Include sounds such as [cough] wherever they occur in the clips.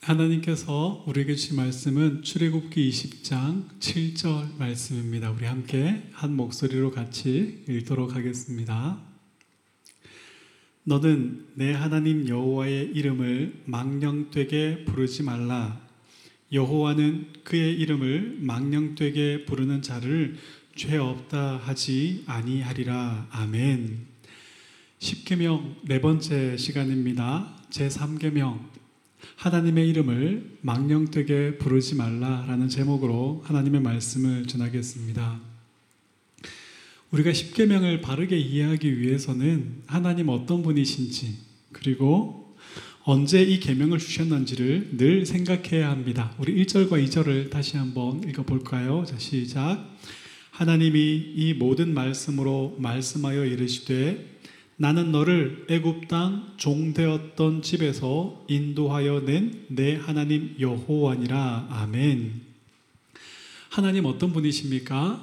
하나님께서 우리에게 주신 말씀은 출애굽기 20장 7절 말씀입니다. 우리 함께 한 목소리로 같이 읽도록 하겠습니다. 너는 내 하나님 여호와의 이름을 망령되게 부르지 말라. 여호와는 그의 이름을 망령되게 부르는 자를 죄 없다 하지 아니하리라. 아멘. 10계명 네 번째 시간입니다. 제 3계명 하나님의 이름을 망령되게 부르지 말라라는 제목으로 하나님의 말씀을 전하겠습니다. 우리가 십계명을 바르게 이해하기 위해서는 하나님 어떤 분이신지 그리고 언제 이 계명을 주셨는지를 늘 생각해야 합니다. 우리 1절과 2절을 다시 한번 읽어 볼까요? 자, 시작. 하나님이 이 모든 말씀으로 말씀하여 이르시되 나는 너를 애굽 땅 종되었던 집에서 인도하여 낸 내 하나님 여호와니라. 아멘. 하나님 어떤 분이십니까?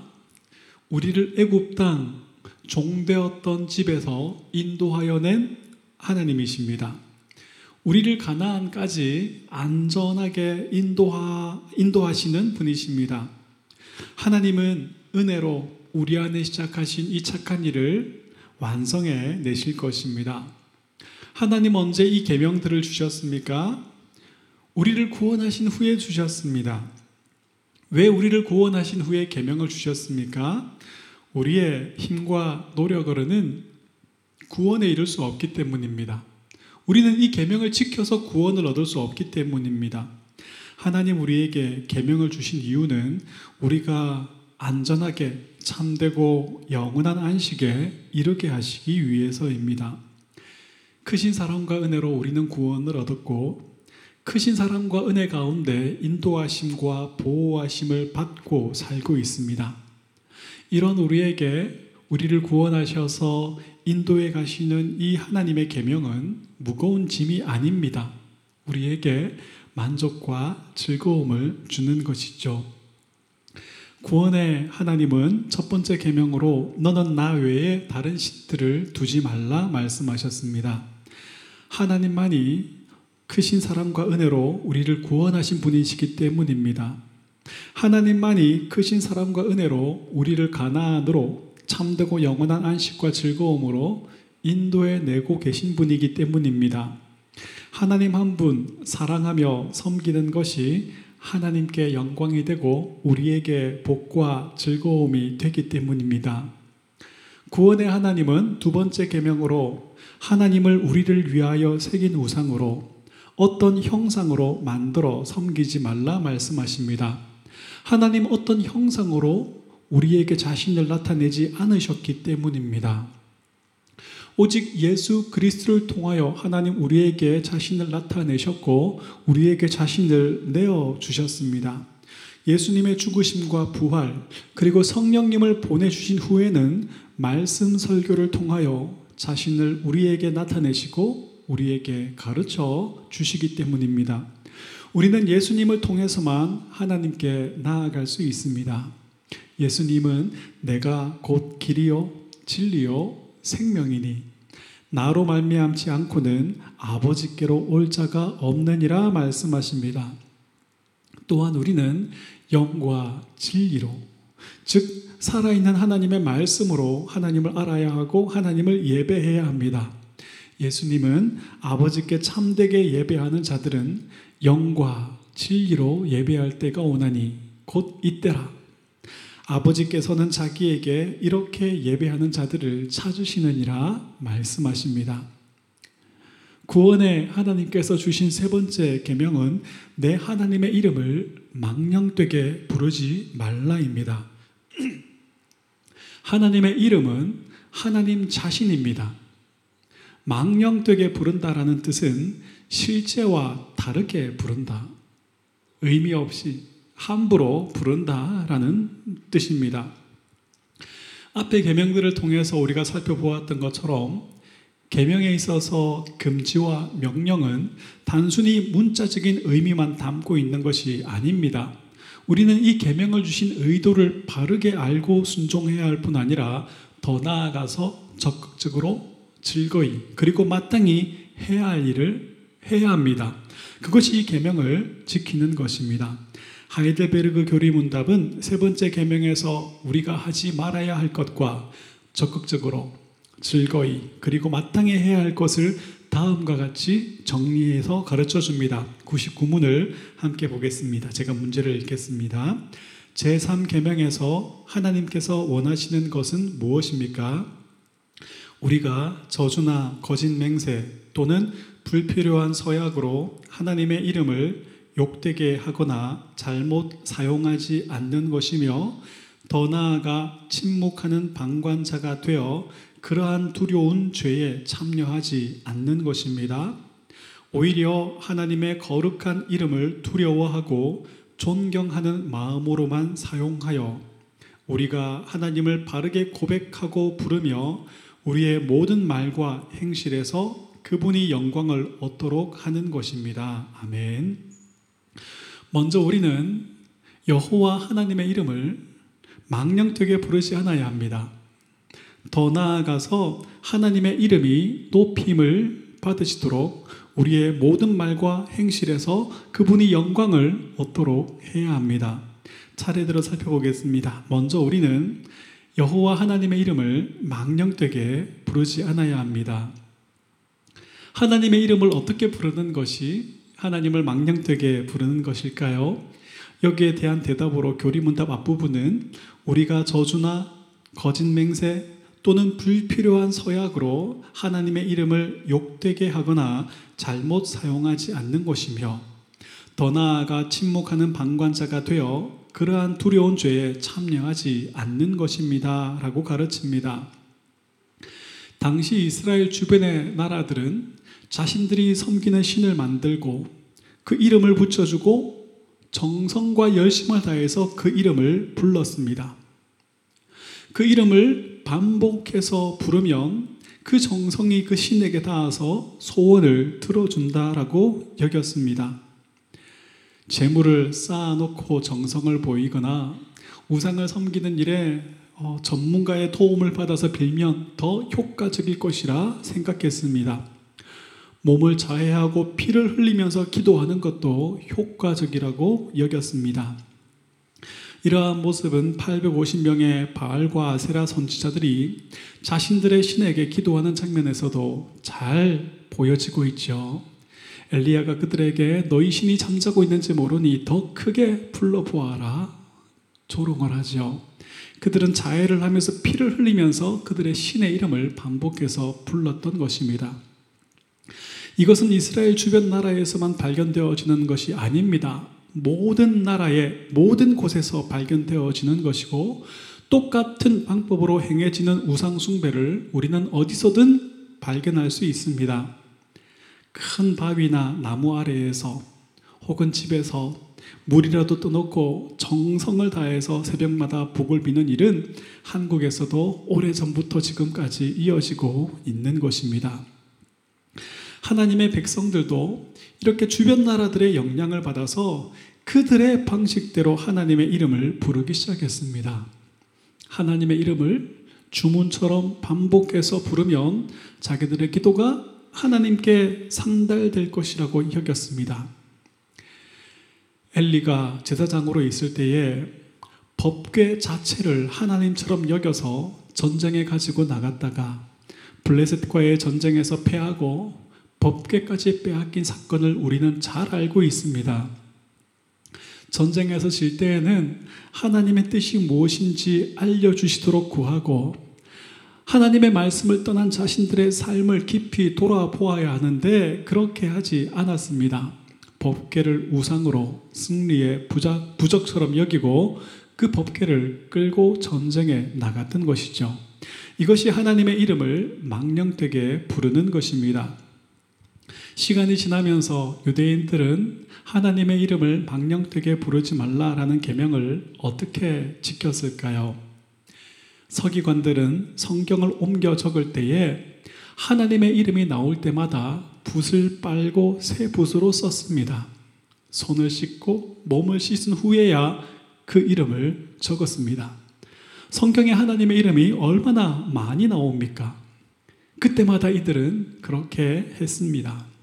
우리를 애굽 땅 종되었던 집에서 인도하여 낸 하나님이십니다. 우리를 가나안까지 안전하게 인도하, 인도하시는 분이십니다. 하나님은 은혜로 우리 안에 시작하신 이 착한 일을 완성해 내실 것입니다. 하나님 언제 이 계명들을 주셨습니까? 우리를 구원하신 후에 주셨습니다. 왜 우리를 구원하신 후에 계명을 주셨습니까? 우리의 힘과 노력으로는 구원에 이를 수 없기 때문입니다. 우리는 이 계명을 지켜서 구원을 얻을 수 없기 때문입니다. 하나님 우리에게 계명을 주신 이유는 우리가 안전하게 참되고 영원한 안식에 이르게 하시기 위해서입니다. 크신 사랑과 은혜로 우리는 구원을 얻었고 크신 사랑과 은혜 가운데 인도하심과 보호하심을 받고 살고 있습니다. 이런 우리에게 우리를 구원하셔서 인도에 가시는 이 하나님의 계명은 무거운 짐이 아닙니다. 우리에게 만족과 즐거움을 주는 것이죠. 구원의 하나님은 첫 번째 계명으로 너는 나 외에 다른 신들을 두지 말라 말씀하셨습니다. 하나님만이 크신 사랑과 은혜로 우리를 구원하신 분이시기 때문입니다. 하나님만이 크신 사랑과 은혜로 우리를 가나안으로 참되고 영원한 안식과 즐거움으로 인도해 내고 계신 분이기 때문입니다. 하나님 한 분 사랑하며 섬기는 것이 하나님께 영광이 되고 우리에게 복과 즐거움이 되기 때문입니다. 구원의 하나님은 두 번째 계명으로 하나님을 우리를 위하여 새긴 우상으로 어떤 형상으로 만들어 섬기지 말라 말씀하십니다. 하나님 어떤 형상으로 우리에게 자신을 나타내지 않으셨기 때문입니다. 오직 예수 그리스도를 통하여 하나님 우리에게 자신을 나타내셨고 우리에게 자신을 내어 주셨습니다. 예수님의 죽으심과 부활 그리고 성령님을 보내 주신 후에는 말씀 설교를 통하여 자신을 우리에게 나타내시고 우리에게 가르쳐 주시기 때문입니다. 우리는 예수님을 통해서만 하나님께 나아갈 수 있습니다. 예수님은 내가 곧 길이요 진리요 생명이니 나로 말미암지 않고는 아버지께로 올 자가 없느니라 말씀하십니다. 또한 우리는 영과 진리로 즉 살아있는 하나님의 말씀으로 하나님을 알아야 하고 하나님을 예배해야 합니다. 예수님은 아버지께 참되게 예배하는 자들은 영과 진리로 예배할 때가 오나니 곧 이때라 아버지께서는 자기에게 이렇게 예배하는 자들을 찾으시느니라 말씀하십니다. 구원의 하나님께서 주신 세 번째 계명은 내 하나님의 이름을 망령되게 부르지 말라입니다. [clears throat] 하나님의 이름은 하나님 자신입니다. 망령되게 부른다라는 뜻은 실제와 다르게 부른다. 의미 없이 함부로 부른다라는 뜻입니다. 앞에 계명들을 통해서 우리가 살펴보았던 것처럼 계명에 있어서 금지와 명령은 단순히 문자적인 의미만 담고 있는 것이 아닙니다. 우리는 이 계명을 주신 의도를 바르게 알고 순종해야 할 뿐 아니라 더 나아가서 적극적으로 즐거이 그리고 마땅히 해야 할 일을 해야 합니다. 그것이 이 계명을 지키는 것입니다. 하이델베르그 교리문답은 세 번째 계명에서 우리가 하지 말아야 할 것과 적극적으로 즐거이 그리고 마땅히 해야 할 것을 다음과 같이 정리해서 가르쳐 줍니다. 99문을 함께 보겠습니다. 제가 문제를 읽겠습니다. 제3계명에서 하나님께서 원하시는 것은 무엇입니까? 우리가 저주나 거짓 맹세 또는 불필요한 서약으로 하나님의 이름을 욕되게 하거나 잘못 사용하지 않는 것이며 더 나아가 침묵하는 방관자가 되어 그러한 두려운 죄에 참여하지 않는 것입니다. 오히려 하나님의 거룩한 이름을 두려워하고 존경하는 마음으로만 사용하여 우리가 하나님을 바르게 고백하고 부르며 우리의 모든 말과 행실에서 그분이 영광을 얻도록 하는 것입니다. 아멘. 먼저 우리는 여호와 하나님의 이름을 망령되게 부르지 않아야 합니다. 더 나아가서 하나님의 이름이 높임을 받으시도록 우리의 모든 말과 행실에서 그분이 영광을 얻도록 해야 합니다. 차례대로 살펴보겠습니다. 먼저 우리는 여호와 하나님의 이름을 망령되게 부르지 않아야 합니다. 하나님의 이름을 어떻게 부르는 것이 하나님을 망령되게 부르는 것일까요? 여기에 대한 대답으로 교리문답 앞부분은 우리가 저주나 거짓 맹세 또는 불필요한 서약으로 하나님의 이름을 욕되게 하거나 잘못 사용하지 않는 것이며 더 나아가 침묵하는 방관자가 되어 그러한 두려운 죄에 참여하지 않는 것입니다. 라고 가르칩니다. 당시 이스라엘 주변의 나라들은 자신들이 섬기는 신을 만들고 그 이름을 붙여주고 정성과 열심을 다해서 그 이름을 불렀습니다. 그 이름을 반복해서 부르면 그 정성이 그 신에게 닿아서 소원을 들어준다라고 여겼습니다. 재물을 쌓아놓고 정성을 보이거나 우상을 섬기는 일에 어, 전문가의 도움을 받아서 빌면 더 효과적일 것이라 생각했습니다. 몸을 자해하고 피를 흘리면서 기도하는 것도 효과적이라고 여겼습니다. 이러한 모습은 850명의 바알과 세라 선지자들이 자신들의 신에게 기도하는 장면에서도 잘 보여지고 있죠. 엘리야가 그들에게 너희 신이 잠자고 있는지 모르니 더 크게 불러보아라 조롱을 하죠. 그들은 자해를 하면서 피를 흘리면서 그들의 신의 이름을 반복해서 불렀던 것입니다. 이것은 이스라엘 주변 나라에서만 발견되어지는 것이 아닙니다. 모든 나라의 모든 곳에서 발견되어지는 것이고 똑같은 방법으로 행해지는 우상숭배를 우리는 어디서든 발견할 수 있습니다. 큰 바위나 나무 아래에서 혹은 집에서 물이라도 떠놓고 정성을 다해서 새벽마다 복을 비는 일은 한국에서도 오래전부터 지금까지 이어지고 있는 것입니다. 하나님의 백성들도 이렇게 주변 나라들의 영향을 받아서 그들의 방식대로 하나님의 이름을 부르기 시작했습니다. 하나님의 이름을 주문처럼 반복해서 부르면 자기들의 기도가 하나님께 상달될 것이라고 여겼습니다. 엘리가 제사장으로 있을 때에 법궤 자체를 하나님처럼 여겨서 전쟁에 가지고 나갔다가 블레셋과의 전쟁에서 패하고 법궤까지 빼앗긴 사건을 우리는 잘 알고 있습니다. 전쟁에서 질 때에는 하나님의 뜻이 무엇인지 알려주시도록 구하고 하나님의 말씀을 떠난 자신들의 삶을 깊이 돌아보아야 하는데 그렇게 하지 않았습니다. 법계를 우상으로 승리의 부적, 부적처럼 여기고 그 법계를 끌고 전쟁에 나갔던 것이죠. 이것이 하나님의 이름을 망령되게 부르는 것입니다. 시간이 지나면서 유대인들은 하나님의 이름을 망령되게 부르지 말라라는 계명을 어떻게 지켰을까요? 서기관들은 성경을 옮겨 적을 때에 하나님의 이름이 나올 때마다 붓을 빨고 새 붓으로 썼습니다. 손을 씻고 몸을 씻은 후에야 그 이름을 적었습니다. 성경에 하나님의 이름이 얼마나 많이 나옵니까? 그때마다 이들은 그렇게 했습니다.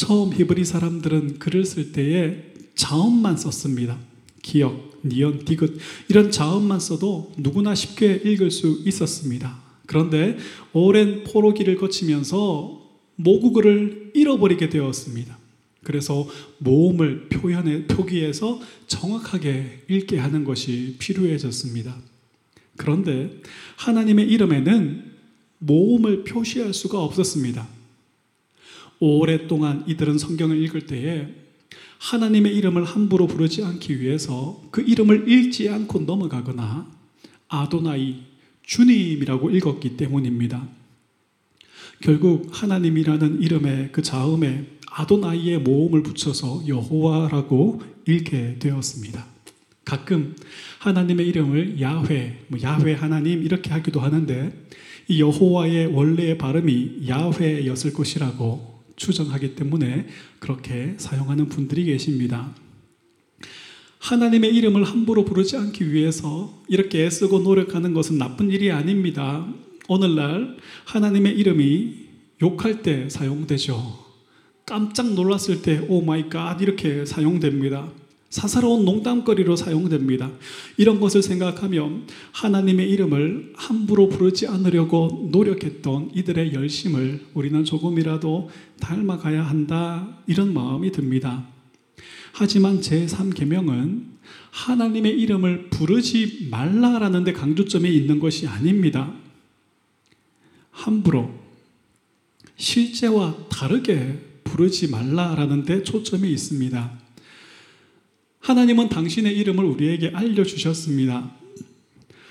처음 히브리 사람들은 글을 쓸 때에 자음만 썼습니다. 기역, 니언, 디귿 이런 자음만 써도 누구나 쉽게 읽을 수 있었습니다. 그런데 오랜 포로기를 거치면서 모국어를 잃어버리게 되었습니다. 그래서 모음을 표현해 표기해서 정확하게 읽게 하는 것이 필요해졌습니다. 그런데 하나님의 이름에는 모음을 표시할 수가 없었습니다. 오랫동안 이들은 성경을 읽을 때에 하나님의 이름을 함부로 부르지 않기 위해서 그 이름을 읽지 않고 넘어가거나 아도나이 주님이라고 읽었기 때문입니다. 결국 하나님이라는 이름의 그 자음에 아도나이의 모음을 붙여서 여호와라고 읽게 되었습니다. 가끔 하나님의 이름을 야훼, 뭐 야훼 하나님 이렇게 하기도 하는데 이 여호와의 원래의 발음이 야훼였을 것이라고 추정하기 때문에 그렇게 사용하는 분들이 계십니다. 하나님의 이름을 함부로 부르지 않기 위해서 이렇게 애쓰고 노력하는 것은 나쁜 일이 아닙니다. 오늘날 하나님의 이름이 욕할 때 사용되죠. 깜짝 놀랐을 때, oh my god, 이렇게 사용됩니다. 사사로운 농담거리로 사용됩니다. 이런 것을 생각하면 하나님의 이름을 함부로 부르지 않으려고 노력했던 이들의 열심을 우리는 조금이라도 닮아가야 한다. 이런 마음이 듭니다. 하지만 제3계명은 하나님의 이름을 부르지 말라라는 데 강조점이 있는 것이 아닙니다. 함부로 실제와 다르게 부르지 말라라는 데 초점이 있습니다. 하나님은 당신의 이름을 우리에게 알려주셨습니다.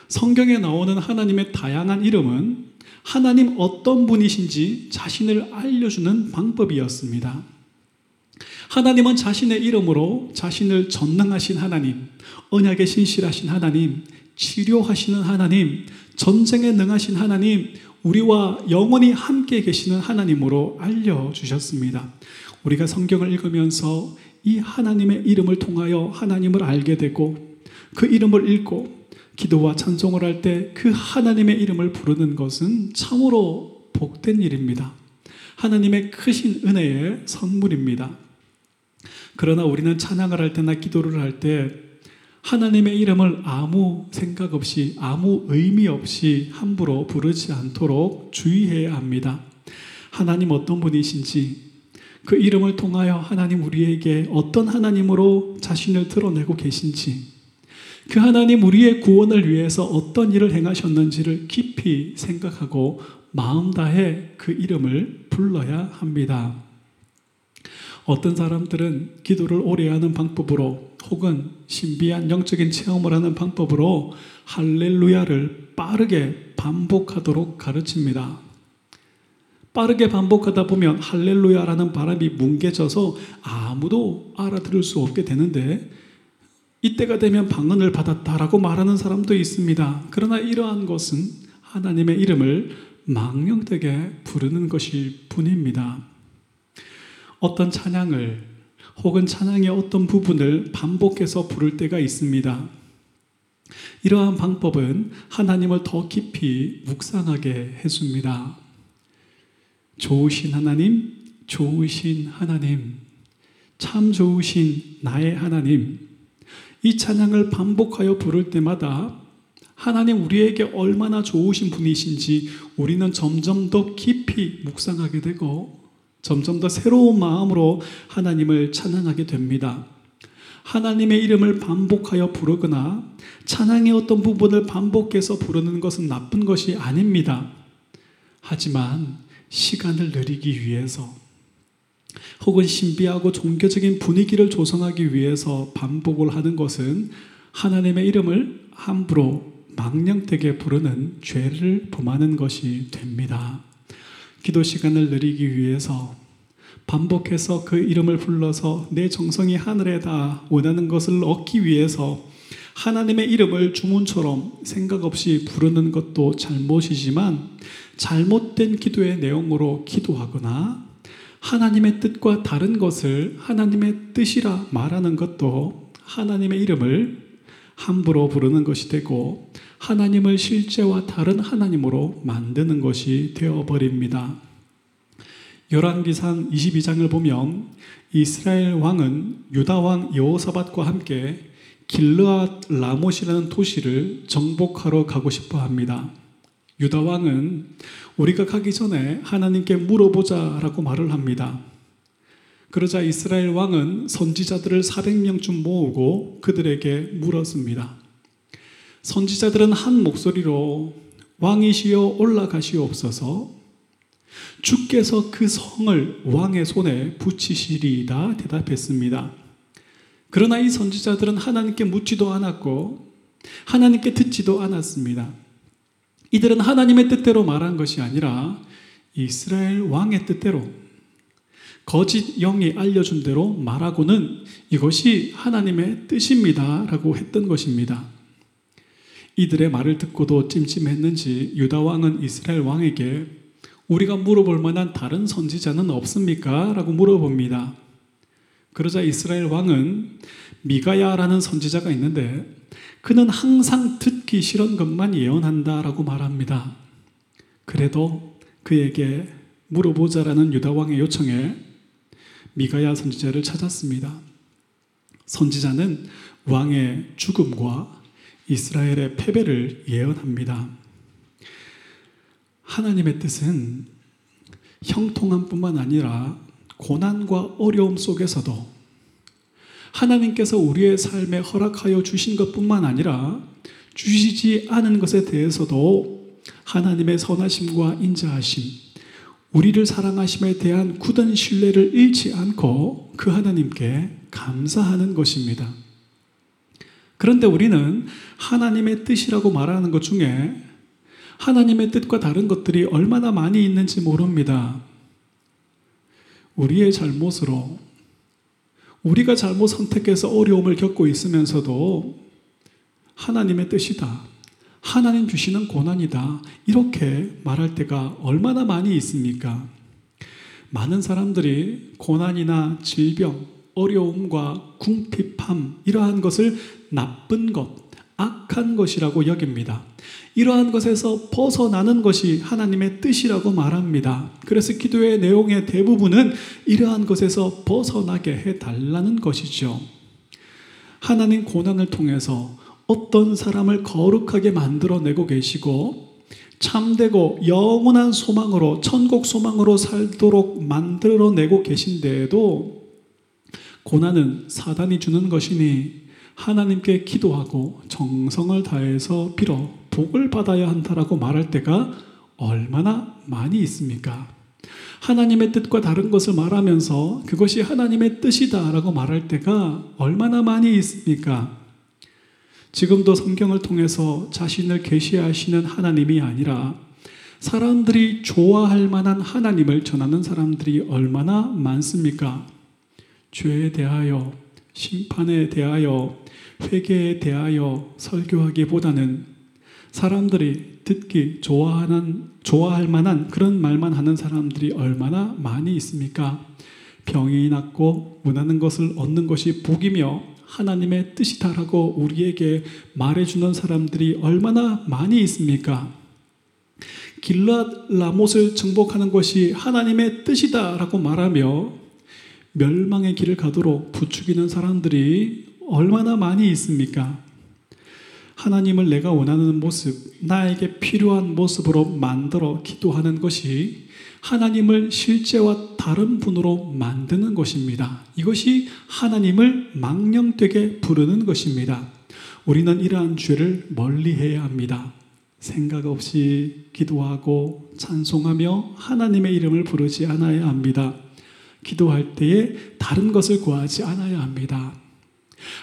성경에 나오는 하나님의 다양한 이름은 하나님 어떤 분이신지 자신을 알려주는 방법이었습니다. 하나님은 자신의 이름으로 자신을 전능하신 하나님, 언약에 신실하신 하나님, 치료하시는 하나님, 전쟁에 능하신 하나님, 우리와 영원히 함께 계시는 하나님으로 알려주셨습니다. 우리가 성경을 읽으면서 이 하나님의 이름을 통하여 하나님을 알게 되고 그 이름을 읽고 기도와 찬송을 할 때 그 하나님의 이름을 부르는 것은 참으로 복된 일입니다. 하나님의 크신 은혜의 선물입니다. 그러나 우리는 찬양을 할 때나 기도를 할 때 하나님의 이름을 아무 생각 없이 아무 의미 없이 함부로 부르지 않도록 주의해야 합니다. 하나님 어떤 분이신지 그 이름을 통하여 하나님 우리에게 어떤 하나님으로 자신을 드러내고 계신지, 그 하나님 우리의 구원을 위해서 어떤 일을 행하셨는지를 깊이 생각하고 마음 다해 그 이름을 불러야 합니다. 어떤 사람들은 기도를 오래 하는 방법으로 혹은 신비한 영적인 체험을 하는 방법으로 할렐루야를 빠르게 반복하도록 가르칩니다. 빠르게 반복하다 보면 할렐루야라는 바람이 뭉개져서 아무도 알아들을 수 없게 되는데 이때가 되면 방언을 받았다라고 말하는 사람도 있습니다. 그러나 이러한 것은 하나님의 이름을 망령되게 부르는 것일 뿐입니다. 어떤 찬양을 혹은 찬양의 어떤 부분을 반복해서 부를 때가 있습니다. 이러한 방법은 하나님을 더 깊이 묵상하게 해줍니다. 좋으신 하나님, 좋으신 하나님, 참 좋으신 나의 하나님, 이 찬양을 반복하여 부를 때마다 하나님 우리에게 얼마나 좋으신 분이신지 우리는 점점 더 깊이 묵상하게 되고 점점 더 새로운 마음으로 하나님을 찬양하게 됩니다. 하나님의 이름을 반복하여 부르거나 찬양의 어떤 부분을 반복해서 부르는 것은 나쁜 것이 아닙니다. 하지만 시간을 늘리기 위해서 혹은 신비하고 종교적인 분위기를 조성하기 위해서 반복을 하는 것은 하나님의 이름을 함부로 망령되게 부르는 죄를 범하는 것이 됩니다. 기도 시간을 늘리기 위해서 반복해서 그 이름을 불러서 내 정성이 하늘에 다 원하는 것을 얻기 위해서 하나님의 이름을 주문처럼 생각 없이 부르는 것도 잘못이지만 잘못된 기도의 내용으로 기도하거나 하나님의 뜻과 다른 것을 하나님의 뜻이라 말하는 것도 하나님의 이름을 함부로 부르는 것이 되고 하나님을 실제와 다른 하나님으로 만드는 것이 되어버립니다. 열왕기상 22장을 보면 이스라엘 왕은 유다 왕 여호사밧과 함께 길르앗 라못이라는 도시를 정복하러 가고 싶어 합니다. 유다 왕은 우리가 가기 전에 하나님께 물어보자라고 말을 합니다. 그러자 이스라엘 왕은 선지자들을 400명쯤 모으고 그들에게 물었습니다. 선지자들은 한 목소리로 왕이시여 올라가시옵소서 주께서 그 성을 왕의 손에 붙이시리이다 대답했습니다. 그러나 이 선지자들은 하나님께 묻지도 않았고 하나님께 듣지도 않았습니다. 이들은 하나님의 뜻대로 말한 것이 아니라 이스라엘 왕의 뜻대로 거짓 영이 알려준 대로 말하고는 이것이 하나님의 뜻입니다. 라고 했던 것입니다. 이들의 말을 듣고도 찜찜했는지 유다 왕은 이스라엘 왕에게 우리가 물어볼 만한 다른 선지자는 없습니까? 라고 물어봅니다. 그러자 이스라엘 왕은 미가야라는 선지자가 있는데 그는 항상 듣기 싫은 것만 예언한다라고 말합니다. 그래도 그에게 물어보자라는 유다 왕의 요청에 미가야 선지자를 찾았습니다. 선지자는 왕의 죽음과 이스라엘의 패배를 예언합니다. 하나님의 뜻은 형통함뿐만 아니라 고난과 어려움 속에서도 하나님께서 우리의 삶에 허락하여 주신 것뿐만 아니라 주시지 않은 것에 대해서도 하나님의 선하심과 인자하심, 우리를 사랑하심에 대한 굳은 신뢰를 잃지 않고 그 하나님께 감사하는 것입니다. 그런데 우리는 하나님의 뜻이라고 말하는 것 중에 하나님의 뜻과 다른 것들이 얼마나 많이 있는지 모릅니다. 우리의 잘못으로 우리가 잘못 선택해서 어려움을 겪고 있으면서도 하나님의 뜻이다. 하나님 주시는 고난이다. 이렇게 말할 때가 얼마나 많이 있습니까? 많은 사람들이 고난이나 질병, 어려움과 궁핍함, 이러한 것을 나쁜 것, 악한 것이라고 여깁니다. 이러한 것에서 벗어나는 것이 하나님의 뜻이라고 말합니다. 그래서 기도의 내용의 대부분은 이러한 것에서 벗어나게 해달라는 것이죠. 하나님 고난을 통해서 어떤 사람을 거룩하게 만들어내고 계시고 참되고 영원한 소망으로 천국 소망으로 살도록 만들어내고 계신데에도 고난은 사단이 주는 것이니 하나님께 기도하고 정성을 다해서 빌어 복을 받아야 한다라고 말할 때가 얼마나 많이 있습니까? 하나님의 뜻과 다른 것을 말하면서 그것이 하나님의 뜻이다라고 말할 때가 얼마나 많이 있습니까? 지금도 성경을 통해서 자신을 계시하시는 하나님이 아니라 사람들이 좋아할 만한 하나님을 전하는 사람들이 얼마나 많습니까? 죄에 대하여, 심판에 대하여, 회개에 대하여 설교하기보다는 사람들이 듣기 좋아하는, 좋아할 만한 그런 말만 하는 사람들이 얼마나 많이 있습니까? 병이 낫고 원하는 것을 얻는 것이 복이며 하나님의 뜻이다라고 우리에게 말해주는 사람들이 얼마나 많이 있습니까? 길랏 라못을 정복하는 것이 하나님의 뜻이다라고 말하며 멸망의 길을 가도록 부추기는 사람들이 얼마나 많이 있습니까? 하나님을 내가 원하는 모습, 나에게 필요한 모습으로 만들어 기도하는 것이 하나님을 실제와 다른 분으로 만드는 것입니다. 이것이 하나님을 망령되게 부르는 것입니다. 우리는 이러한 죄를 멀리 해야 합니다. 생각 없이 기도하고 찬송하며 하나님의 이름을 부르지 않아야 합니다. 기도할 때에 다른 것을 구하지 않아야 합니다.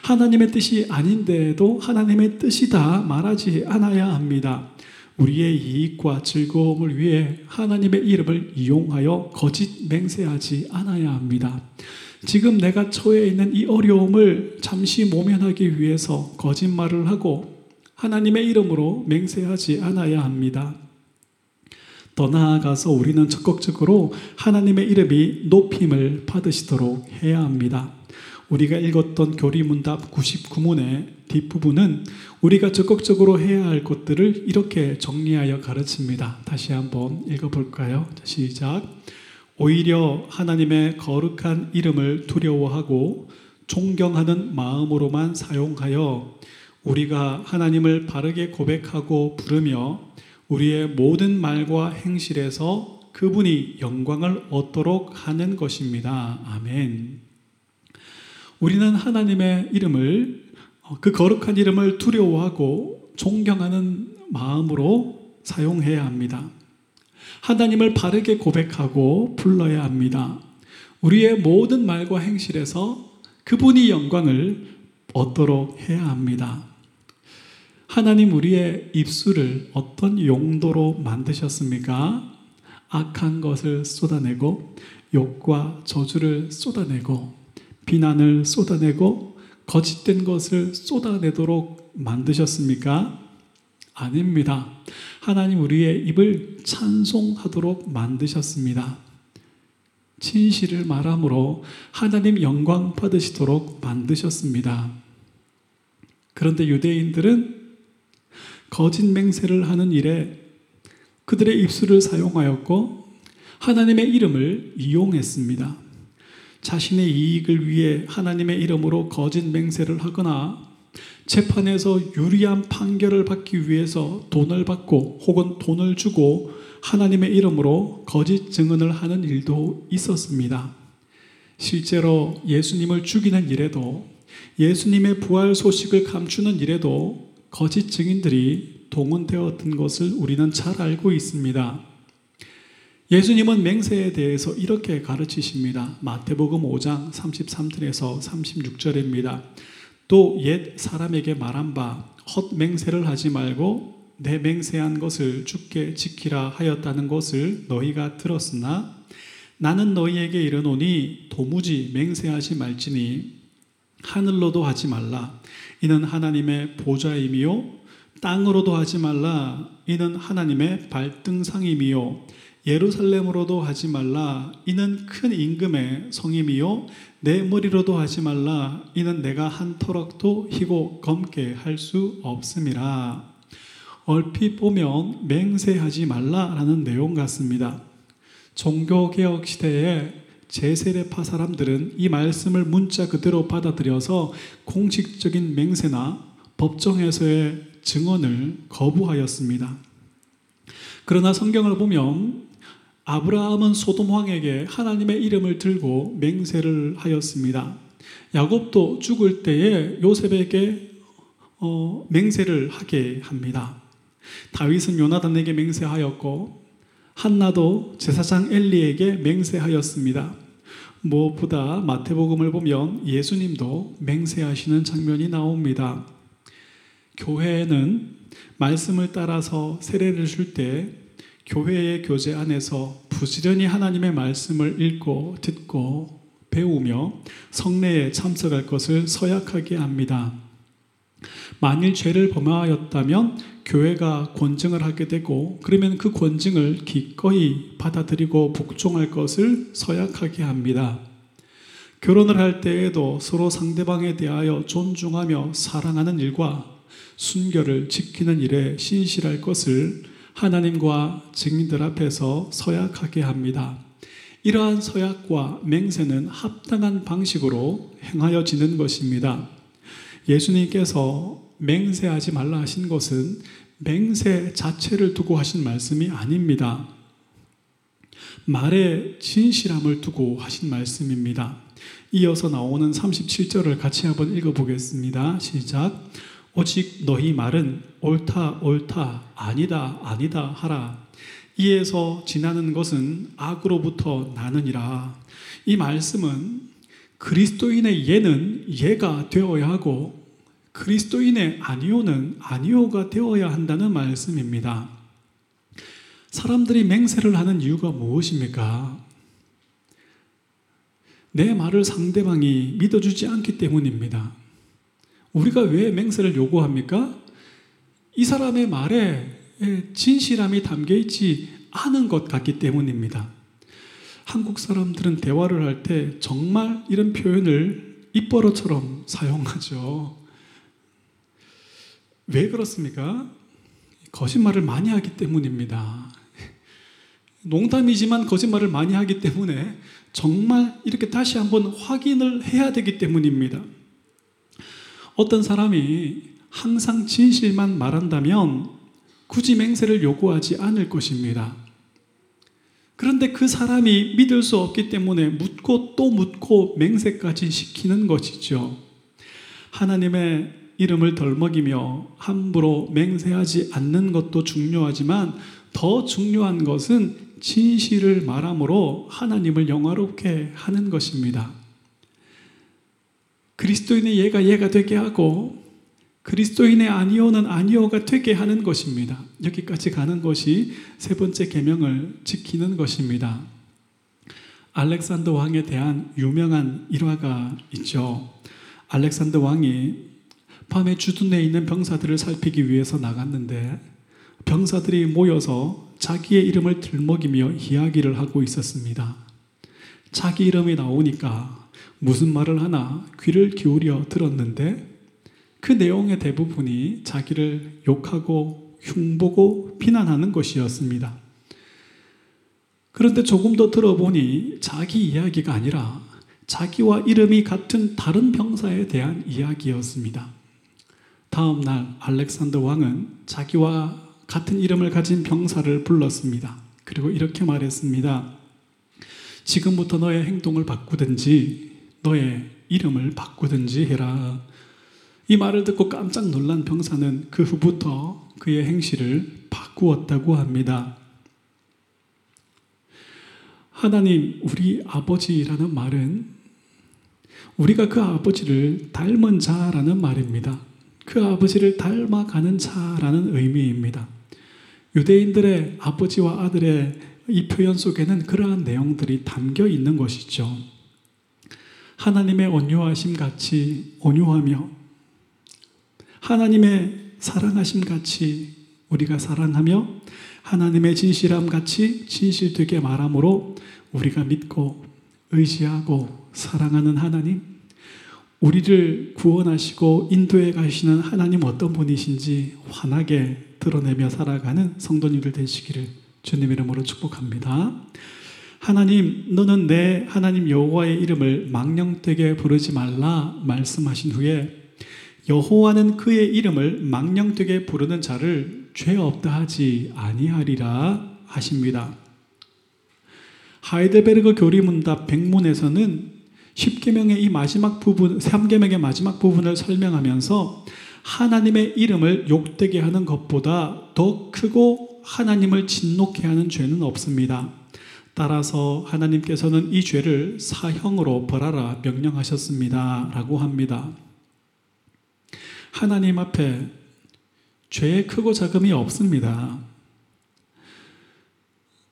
하나님의 뜻이 아닌데도 하나님의 뜻이다 말하지 않아야 합니다. 우리의 이익과 즐거움을 위해 하나님의 이름을 이용하여 거짓 맹세하지 않아야 합니다. 지금 내가 처해 있는 이 어려움을 잠시 모면하기 위해서 거짓말을 하고 하나님의 이름으로 맹세하지 않아야 합니다. 더 나아가서 우리는 적극적으로 하나님의 이름이 높임을 받으시도록 해야 합니다. 우리가 읽었던 교리문답 99문의 뒷부분은 우리가 적극적으로 해야 할 것들을 이렇게 정리하여 가르칩니다. 다시 한번 읽어볼까요? 시작. 오히려 하나님의 거룩한 이름을 두려워하고 존경하는 마음으로만 사용하여 우리가 하나님을 바르게 고백하고 부르며 우리의 모든 말과 행실에서 그분이 영광을 얻도록 하는 것입니다. 아멘. 우리는 하나님의 이름을 어, 그 거룩한 이름을 두려워하고 존경하는 마음으로 사용해야 합니다. 하나님을 바르게 고백하고 불러야 합니다. 우리의 모든 말과 행실에서 그분이 영광을 얻도록 해야 합니다. 하나님 우리의 입술을 어떤 용도로 만드셨습니까? 악한 것을 쏟아내고 욕과 저주를 쏟아내고 비난을 쏟아내고 거짓된 것을 쏟아내도록 만드셨습니까? 아닙니다. 하나님 우리의 입을 찬송하도록 만드셨습니다. 진실을 말함으로 하나님 영광 받으시도록 만드셨습니다. 그런데 유대인들은 거짓 맹세를 하는 일에 그들의 입술을 사용하였고 하나님의 이름을 이용했습니다. 자신의 이익을 위해 하나님의 이름으로 거짓 맹세를 하거나 재판에서 유리한 판결을 받기 위해서 돈을 받고 혹은 돈을 주고 하나님의 이름으로 거짓 증언을 하는 일도 있었습니다. 실제로 예수님을 죽이는 일에도 예수님의 부활 소식을 감추는 일에도 거짓 증인들이 동원되었던 것을 우리는 잘 알고 있습니다. 예수님은 맹세에 대해서 이렇게 가르치십니다. 마태복음 5장 33절에서 36절입니다. 또 옛 사람에게 말한 바 헛맹세를 하지 말고 내 맹세한 것을 죽게 지키라 하였다는 것을 너희가 들었으나 나는 너희에게 이르노니 도무지 맹세하지 말지니 하늘로도 하지 말라 이는 하나님의 보좌임이요. 땅으로도 하지 말라. 이는 하나님의 발등상임이요. 예루살렘으로도 하지 말라. 이는 큰 임금의 성임이요. 내 머리로도 하지 말라. 이는 내가 한 터럭도 희고 검게 할 수 없음이라. 얼핏 보면 맹세하지 말라라는 내용 같습니다. 종교개혁 시대에 제세례파 사람들은 이 말씀을 문자 그대로 받아들여서 공식적인 맹세나 법정에서의 증언을 거부하였습니다. 그러나 성경을 보면 아브라함은 소돔 왕에게 하나님의 이름을 들고 맹세를 하였습니다. 야곱도 죽을 때에 요셉에게 어, 맹세를 하게 합니다. 다윗은 요나단에게 맹세하였고 한나도 제사장 엘리에게 맹세하였습니다. 무엇보다 마태복음을 보면 예수님도 맹세하시는 장면이 나옵니다. 교회에는 말씀을 따라서 세례를 줄 때 교회의 교제 안에서 부지런히 하나님의 말씀을 읽고 듣고 배우며 성례에 참석할 것을 서약하게 합니다. 만일 죄를 범하였다면 교회가 권증을 하게 되고 그러면 그 권증을 기꺼이 받아들이고 복종할 것을 서약하게 합니다. 결혼을 할 때에도 서로 상대방에 대하여 존중하며 사랑하는 일과 순결을 지키는 일에 신실할 것을 하나님과 증인들 앞에서 서약하게 합니다. 이러한 서약과 맹세는 합당한 방식으로 행하여지는 것입니다. 예수님께서 맹세하지 말라 하신 것은 맹세 자체를 두고 하신 말씀이 아닙니다. 말의 진실함을 두고 하신 말씀입니다. 이어서 나오는 37절을 같이 한번 읽어보겠습니다. 시작. 오직 너희 말은 옳다, 옳다, 아니다, 아니다 하라. 이에서 지나는 것은 악으로부터 나느니라. 이 말씀은 그리스도인의 예는 예가 되어야 하고 그리스도인의 아니오는 아니오가 되어야 한다는 말씀입니다. 사람들이 맹세를 하는 이유가 무엇입니까? 내 말을 상대방이 믿어주지 않기 때문입니다. 우리가 왜 맹세를 요구합니까? 이 사람의 말에 진실함이 담겨 있지 않은 것 같기 때문입니다. 한국 사람들은 대화를 할 때 정말 이런 표현을 입버릇처럼 사용하죠. 왜 그렇습니까? 거짓말을 많이 하기 때문입니다. 농담이지만 거짓말을 많이 하기 때문에 정말 이렇게 다시 한번 확인을 해야 되기 때문입니다. 어떤 사람이 항상 진실만 말한다면 굳이 맹세를 요구하지 않을 것입니다. 그런데 그 사람이 믿을 수 없기 때문에 묻고 또 묻고 맹세까지 시키는 것이죠. 하나님의 이름을 덜먹이며 함부로 맹세하지 않는 것도 중요하지만 더 중요한 것은 진실을 말함으로 하나님을 영화롭게 하는 것입니다. 그리스도인의 예가 예가 되게 하고 그리스도인의 아니오는 아니오가 되게 하는 것입니다. 여기까지 가는 것이 세 번째 계명을 지키는 것입니다. 알렉산더 왕에 대한 유명한 일화가 있죠. 알렉산더 왕이 밤에 주둔해 있는 병사들을 살피기 위해서 나갔는데 병사들이 모여서 자기의 이름을 들먹이며 이야기를 하고 있었습니다. 자기 이름이 나오니까 무슨 말을 하나 귀를 기울여 들었는데 그 내용의 대부분이 자기를 욕하고 흉보고 비난하는 것이었습니다. 그런데 조금 더 들어보니 자기 이야기가 아니라 자기와 이름이 같은 다른 병사에 대한 이야기였습니다. 다음 날 알렉산더 왕은 자기와 같은 이름을 가진 병사를 불렀습니다. 그리고 이렇게 말했습니다. 지금부터 너의 행동을 바꾸든지 너의 이름을 바꾸든지 해라. 이 말을 듣고 깜짝 놀란 병사는 그 후부터 그의 행실을 바꾸었다고 합니다. 하나님, 우리 아버지라는 말은 우리가 그 아버지를 닮은 자라는 말입니다. 그 아버지를 닮아가는 자라는 의미입니다. 유대인들의 아버지와 아들의 이 표현 속에는 그러한 내용들이 담겨 있는 것이죠. 하나님의 온유하심 같이 온유하며 하나님의 사랑하심 같이 우리가 사랑하며 하나님의 진실함 같이 진실되게 말함으로 우리가 믿고 의지하고 사랑하는 하나님, 우리를 구원하시고 인도해 가시는 하나님 어떤 분이신지 환하게 드러내며 살아가는 성도님들 되시기를 주님 이름으로 축복합니다. 하나님, 너는 내 하나님 여호와의 이름을 망령되게 부르지 말라 말씀하신 후에 여호와는 그의 이름을 망령되게 부르는 자를 죄 없다 하지 아니하리라 하십니다. 하이델베르그 교리문답 백문에서는 10계명의 이 마지막 부분, 3계명의 마지막 부분을 설명하면서 하나님의 이름을 욕되게 하는 것보다 더 크고 하나님을 진노케 하는 죄는 없습니다. 따라서 하나님께서는 이 죄를 사형으로 벌하라 명령하셨습니다. 라고 합니다. 하나님 앞에 죄의 크고 작음이 없습니다.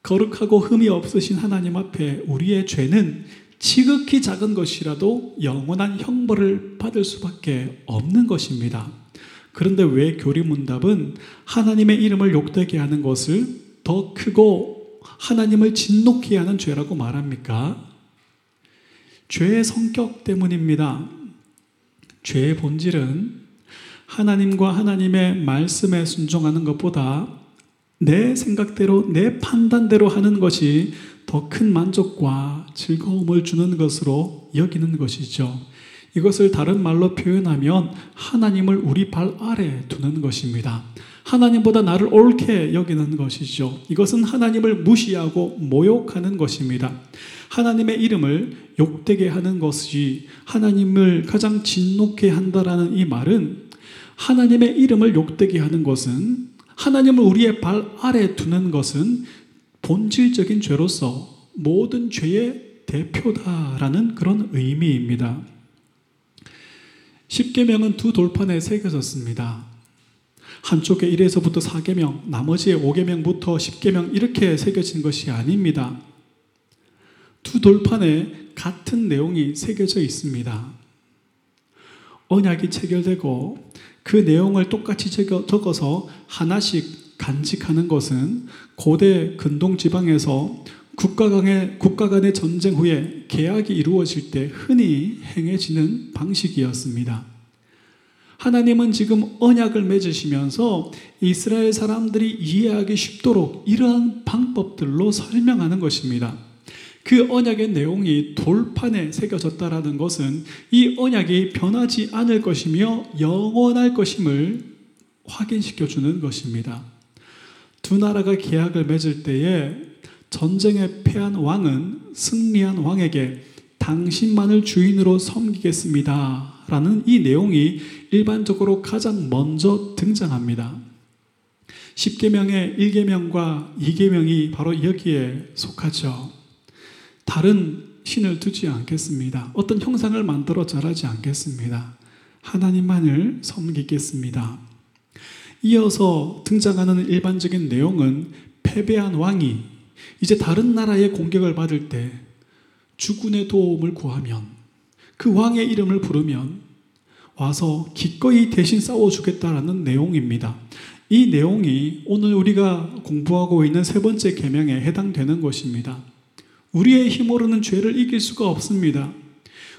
거룩하고 흠이 없으신 하나님 앞에 우리의 죄는 지극히 작은 것이라도 영원한 형벌을 받을 수밖에 없는 것입니다. 그런데 왜 교리문답은 하나님의 이름을 욕되게 하는 것을 더 크고 하나님을 진노케 하는 죄라고 말합니까? 죄의 성격 때문입니다. 죄의 본질은 하나님과 하나님의 말씀에 순종하는 것보다 내 생각대로, 내 판단대로 하는 것이 더 큰 만족과 즐거움을 주는 것으로 여기는 것이죠. 이것을 다른 말로 표현하면 하나님을 우리 발 아래 두는 것입니다. 하나님보다 나를 옳게 여기는 것이죠. 이것은 하나님을 무시하고 모욕하는 것입니다. 하나님의 이름을 욕되게 하는 것이 하나님을 가장 진노케 한다라는 이 말은 하나님의 이름을 욕되게 하는 것은 하나님을 우리의 발 아래 두는 것은 본질적인 죄로서 모든 죄의 대표다라는 그런 의미입니다. 10계명은 두 돌판에 새겨졌습니다. 한쪽에 1에서부터 4계명, 나머지의 5계명부터 10계명 이렇게 새겨진 것이 아닙니다. 두 돌판에 같은 내용이 새겨져 있습니다. 언약이 체결되고 그 내용을 똑같이 적어서 하나씩 간직하는 것은 고대 근동 지방에서 국가 간의 국가 간의 전쟁 후에 계약이 이루어질 때 흔히 행해지는 방식이었습니다. 하나님은 지금 언약을 맺으시면서 이스라엘 사람들이 이해하기 쉽도록 이러한 방법들로 설명하는 것입니다. 그 언약의 내용이 돌판에 새겨졌다라는 것은 이 언약이 변하지 않을 것이며 영원할 것임을 확인시켜 주는 것입니다. 두 나라가 계약을 맺을 때에 전쟁에 패한 왕은 승리한 왕에게 당신만을 주인으로 섬기겠습니다. 라는 이 내용이 일반적으로 가장 먼저 등장합니다. 10계명의 1계명과 2계명이 바로 여기에 속하죠. 다른 신을 두지 않겠습니다. 어떤 형상을 만들어 절하지 않겠습니다. 하나님만을 섬기겠습니다. 이어서 등장하는 일반적인 내용은 패배한 왕이 이제 다른 나라의 공격을 받을 때 주군의 도움을 구하면 그 왕의 이름을 부르면 와서 기꺼이 대신 싸워주겠다라는 내용입니다. 이 내용이 오늘 우리가 공부하고 있는 세 번째 계명에 해당되는 것입니다. 우리의 힘으로는 죄를 이길 수가 없습니다.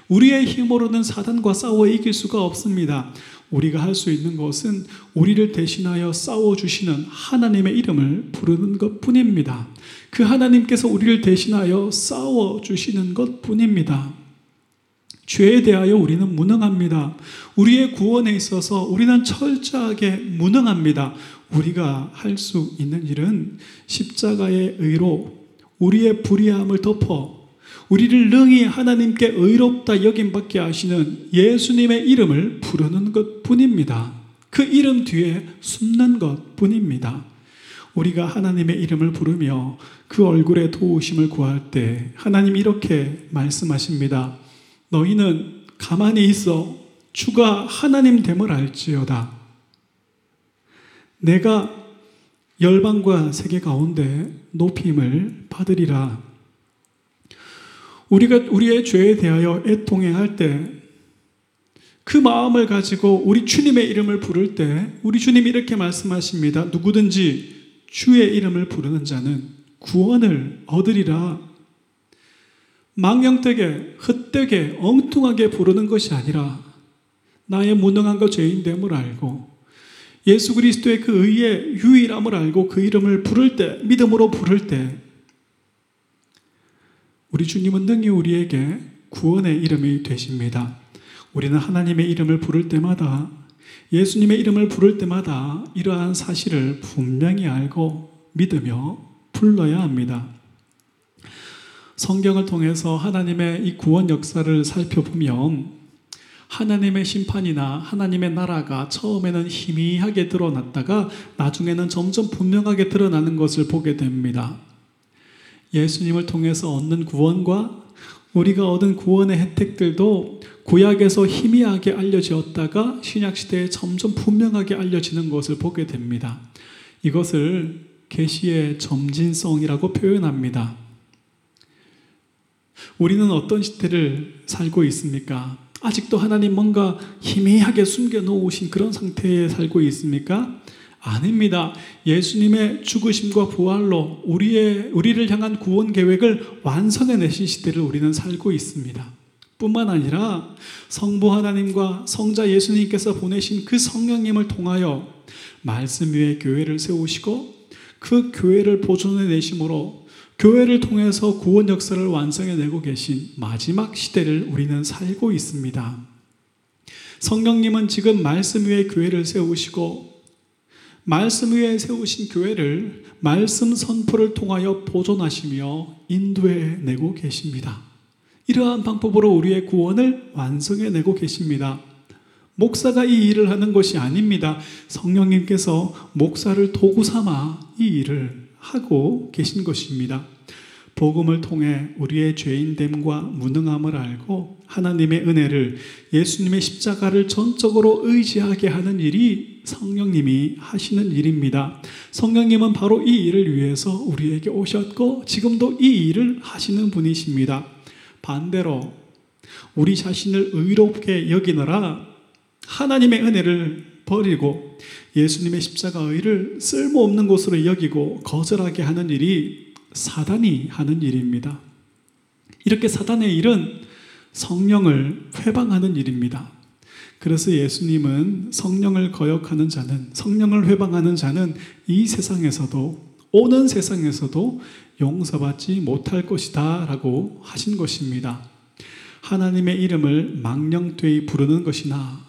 우리의 힘으로는 사단과 싸워 이길 수가 없습니다. 우리가 할 수 있는 것은 우리를 대신하여 싸워주시는 하나님의 이름을 부르는 것 뿐입니다. 그 하나님께서 우리를 대신하여 싸워주시는 것 뿐입니다. 죄에 대하여 우리는 무능합니다. 우리의 구원에 있어서 우리는 철저하게 무능합니다. 우리가 할 수 있는 일은 십자가의 의로 우리의 불의함을 덮어 우리를 능히 하나님께 의롭다 여김받게 하시는 예수님의 이름을 부르는 것 뿐입니다. 그 이름 뒤에 숨는 것 뿐입니다. 우리가 하나님의 이름을 부르며 그 얼굴에 도우심을 구할 때 하나님 이렇게 말씀하십니다. 너희는 가만히 있어 주가 하나님 됨을 알지어다. 내가 열방과 세계 가운데 높임을 받으리라. 우리가 우리의 죄에 대하여 애통해 할 때 그 마음을 가지고 우리 주님의 이름을 부를 때 우리 주님이 이렇게 말씀하십니다. 누구든지 주의 이름을 부르는 자는 구원을 얻으리라. 망령되게 헛되게 엉뚱하게 부르는 것이 아니라 나의 무능함과 죄인 됨을 알고 예수 그리스도의 그 의의 유일함을 알고 그 이름을 부를 때 믿음으로 부를 때 우리 주님은 능히 우리에게 구원의 이름이 되십니다. 우리는 하나님의 이름을 부를 때마다 예수님의 이름을 부를 때마다 이러한 사실을 분명히 알고 믿으며 불러야 합니다. 성경을 통해서 하나님의 이 구원 역사를 살펴보면 하나님의 심판이나 하나님의 나라가 처음에는 희미하게 드러났다가 나중에는 점점 분명하게 드러나는 것을 보게 됩니다. 예수님을 통해서 얻는 구원과 우리가 얻은 구원의 혜택들도 구약에서 희미하게 알려지었다가 신약시대에 점점 분명하게 알려지는 것을 보게 됩니다. 이것을 계시의 점진성이라고 표현합니다. 우리는 어떤 시대를 살고 있습니까? 아직도 하나님 뭔가 희미하게 숨겨 놓으신 그런 상태에 살고 있습니까? 아닙니다. 예수님의 죽으심과 부활로 우리의, 우리를 향한 구원 계획을 완성해 내신 시대를 우리는 살고 있습니다. 뿐만 아니라 성부 하나님과 성자 예수님께서 보내신 그 성령님을 통하여 말씀 위에 교회를 세우시고 그 교회를 보존해 내심으로 교회를 통해서 구원 역사를 완성해 내고 계신 마지막 시대를 우리는 살고 있습니다. 성령님은 지금 말씀 위에 교회를 세우시고 말씀 위에 세우신 교회를 말씀 선포를 통하여 보존하시며 인도해 내고 계십니다. 이러한 방법으로 우리의 구원을 완성해 내고 계십니다. 목사가 이 일을 하는 것이 아닙니다. 성령님께서 목사를 도구 삼아 이 일을 하고 계신 것입니다. 복음을 통해 우리의 죄인됨과 무능함을 알고 하나님의 은혜를 예수님의 십자가를 전적으로 의지하게 하는 일이 성령님이 하시는 일입니다. 성령님은 바로 이 일을 위해서 우리에게 오셨고 지금도 이 일을 하시는 분이십니다. 반대로 우리 자신을 의롭게 여기느라 하나님의 은혜를 버리고 예수님의 십자가 의를 쓸모없는 것으로 여기고 거절하게 하는 일이 사단이 하는 일입니다. 이렇게 사단의 일은 성령을 회방하는 일입니다. 그래서 예수님은 성령을 거역하는 자는 성령을 회방하는 자는 이 세상에서도 오는 세상에서도 용서받지 못할 것이다 라고 하신 것입니다. 하나님의 이름을 망령되이 부르는 것이나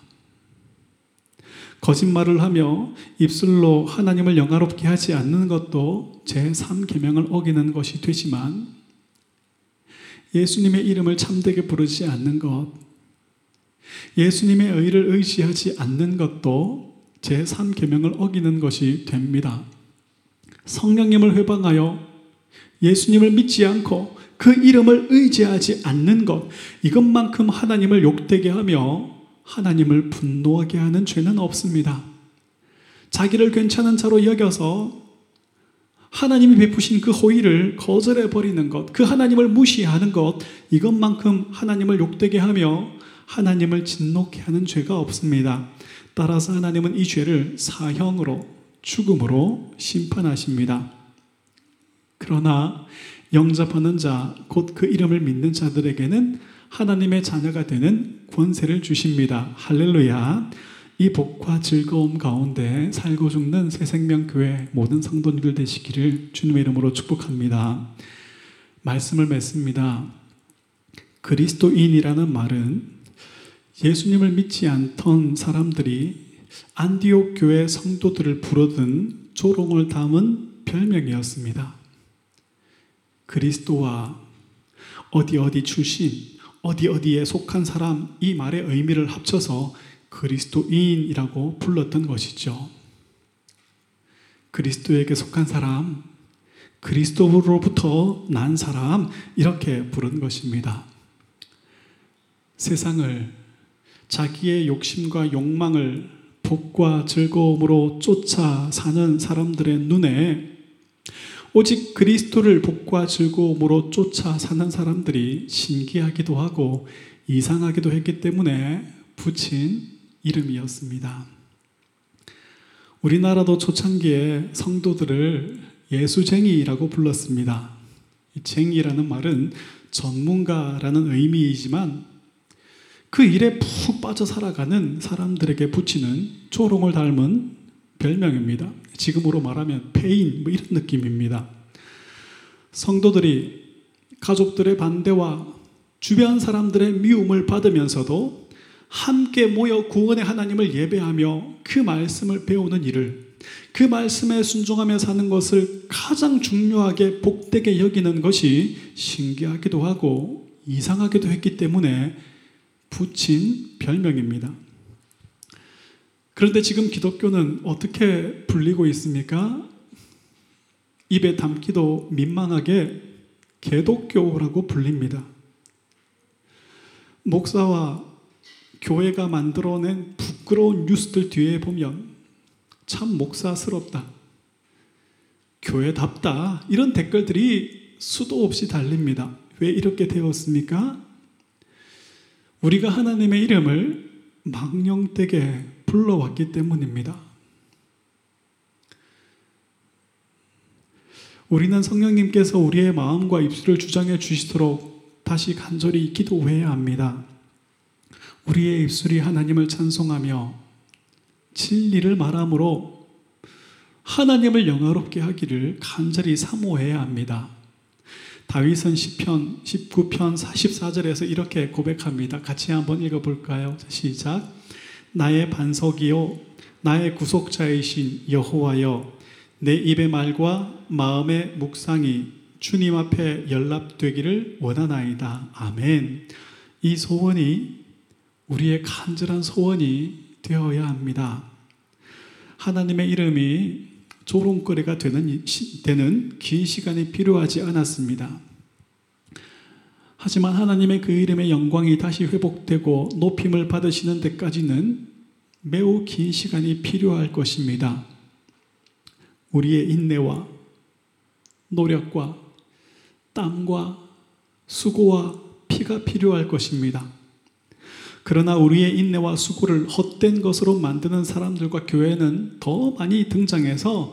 거짓말을 하며 입술로 하나님을 영화롭게 하지 않는 것도 제3계명을 어기는 것이 되지만 예수님의 이름을 참되게 부르지 않는 것, 예수님의 의를 의지하지 않는 것도 제3계명을 어기는 것이 됩니다. 성령님을 회방하여 예수님을 믿지 않고 그 이름을 의지하지 않는 것, 이것만큼 하나님을 욕되게 하며 하나님을 분노하게 하는 죄는 없습니다. 자기를 괜찮은 자로 여겨서 하나님이 베푸신 그 호의를 거절해 버리는 것, 그 하나님을 무시하는 것, 이것만큼 하나님을 욕되게 하며 하나님을 진노케 하는 죄가 없습니다. 따라서 하나님은 이 죄를 사형으로, 죽음으로 심판하십니다. 그러나 영접하는 자, 곧 그 이름을 믿는 자들에게는 하나님의 자녀가 되는 권세를 주십니다. 할렐루야. 이 복과 즐거움 가운데 살고 죽는 새 생명교회 모든 성도님들 되시기를 주님의 이름으로 축복합니다. 말씀을 맺습니다. 그리스도인이라는 말은 예수님을 믿지 않던 사람들이 안디옥 교회 성도들을 부르던 조롱을 담은 별명이었습니다. 그리스도와 어디 어디 출신, 어디 어디에 속한 사람 이 말의 의미를 합쳐서 그리스도인이라고 불렀던 것이죠. 그리스도에게 속한 사람, 그리스도로부터 난 사람 이렇게 부른 것입니다. 세상을 자기의 욕심과 욕망을 복과 즐거움으로 쫓아 사는 사람들의 눈에 오직 그리스도를 복과 즐거움으로 쫓아 사는 사람들이 신기하기도 하고 이상하기도 했기 때문에 붙인 이름이었습니다. 우리나라도 초창기에 성도들을 예수쟁이라고 불렀습니다. 쟁이라는 말은 전문가라는 의미이지만 그 일에 푹 빠져 살아가는 사람들에게 붙이는 조롱을 닮은 별명입니다. 지금으로 말하면 페인 뭐 이런 느낌입니다. 성도들이 가족들의 반대와 주변 사람들의 미움을 받으면서도 함께 모여 구원의 하나님을 예배하며 그 말씀을 배우는 일을 그 말씀에 순종하며 사는 것을 가장 중요하게 복되게 여기는 것이 신기하기도 하고 이상하기도 했기 때문에 붙인 별명입니다. 그런데 지금 기독교는 어떻게 불리고 있습니까? 입에 담기도 민망하게 개독교라고 불립니다. 목사와 교회가 만들어낸 부끄러운 뉴스들 뒤에 보면 참 목사스럽다. 교회답다. 이런 댓글들이 수도 없이 달립니다. 왜 이렇게 되었습니까? 우리가 하나님의 이름을 망령되게 불러왔기 때문입니다. 우리는 성령님께서 우리의 마음과 입술을 주장해 주시도록 다시 간절히 기도해야 합니다. 우리의 입술이 하나님을 찬송하며 진리를 말함으로 하나님을 영화롭게 하기를 간절히 사모해야 합니다. 다윗은 시편 19편 44절에서 이렇게 고백합니다. 같이 한번 읽어 볼까요? 시작. 나의 반석이요 나의 구속자이신 여호와여 내 입의 말과 마음의 묵상이 주님 앞에 연락되기를 원하나이다. 아멘. 이 소원이 우리의 간절한 소원이 되어야 합니다. 하나님의 이름이 조롱거리가 되는, 되는 긴 시간이 필요하지 않았습니다. 하지만 하나님의 그 이름의 영광이 다시 회복되고 높임을 받으시는 데까지는 매우 긴 시간이 필요할 것입니다. 우리의 인내와 노력과 땀과 수고와 피가 필요할 것입니다. 그러나 우리의 인내와 수고를 헛된 것으로 만드는 사람들과 교회는 더 많이 등장해서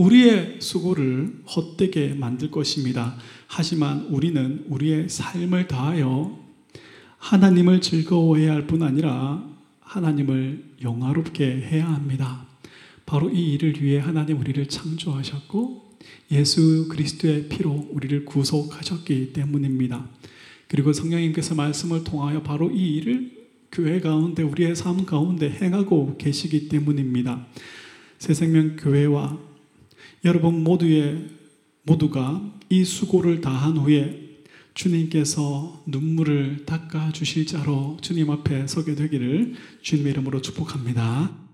우리의 수고를 헛되게 만들 것입니다. 하지만 우리는 우리의 삶을 다하여 하나님을 즐거워해야 할 뿐 아니라 하나님을 영화롭게 해야 합니다. 바로 이 일을 위해 하나님 우리를 창조하셨고 예수 그리스도의 피로 우리를 구속하셨기 때문입니다. 그리고 성령님께서 말씀을 통하여 바로 이 일을 교회 가운데 우리의 삶 가운데 행하고 계시기 때문입니다. 새생명 교회와 여러분 모두의 모두가 이 수고를 다한 후에 주님께서 눈물을 닦아 주실 자로 주님 앞에 서게 되기를 주님의 이름으로 축복합니다.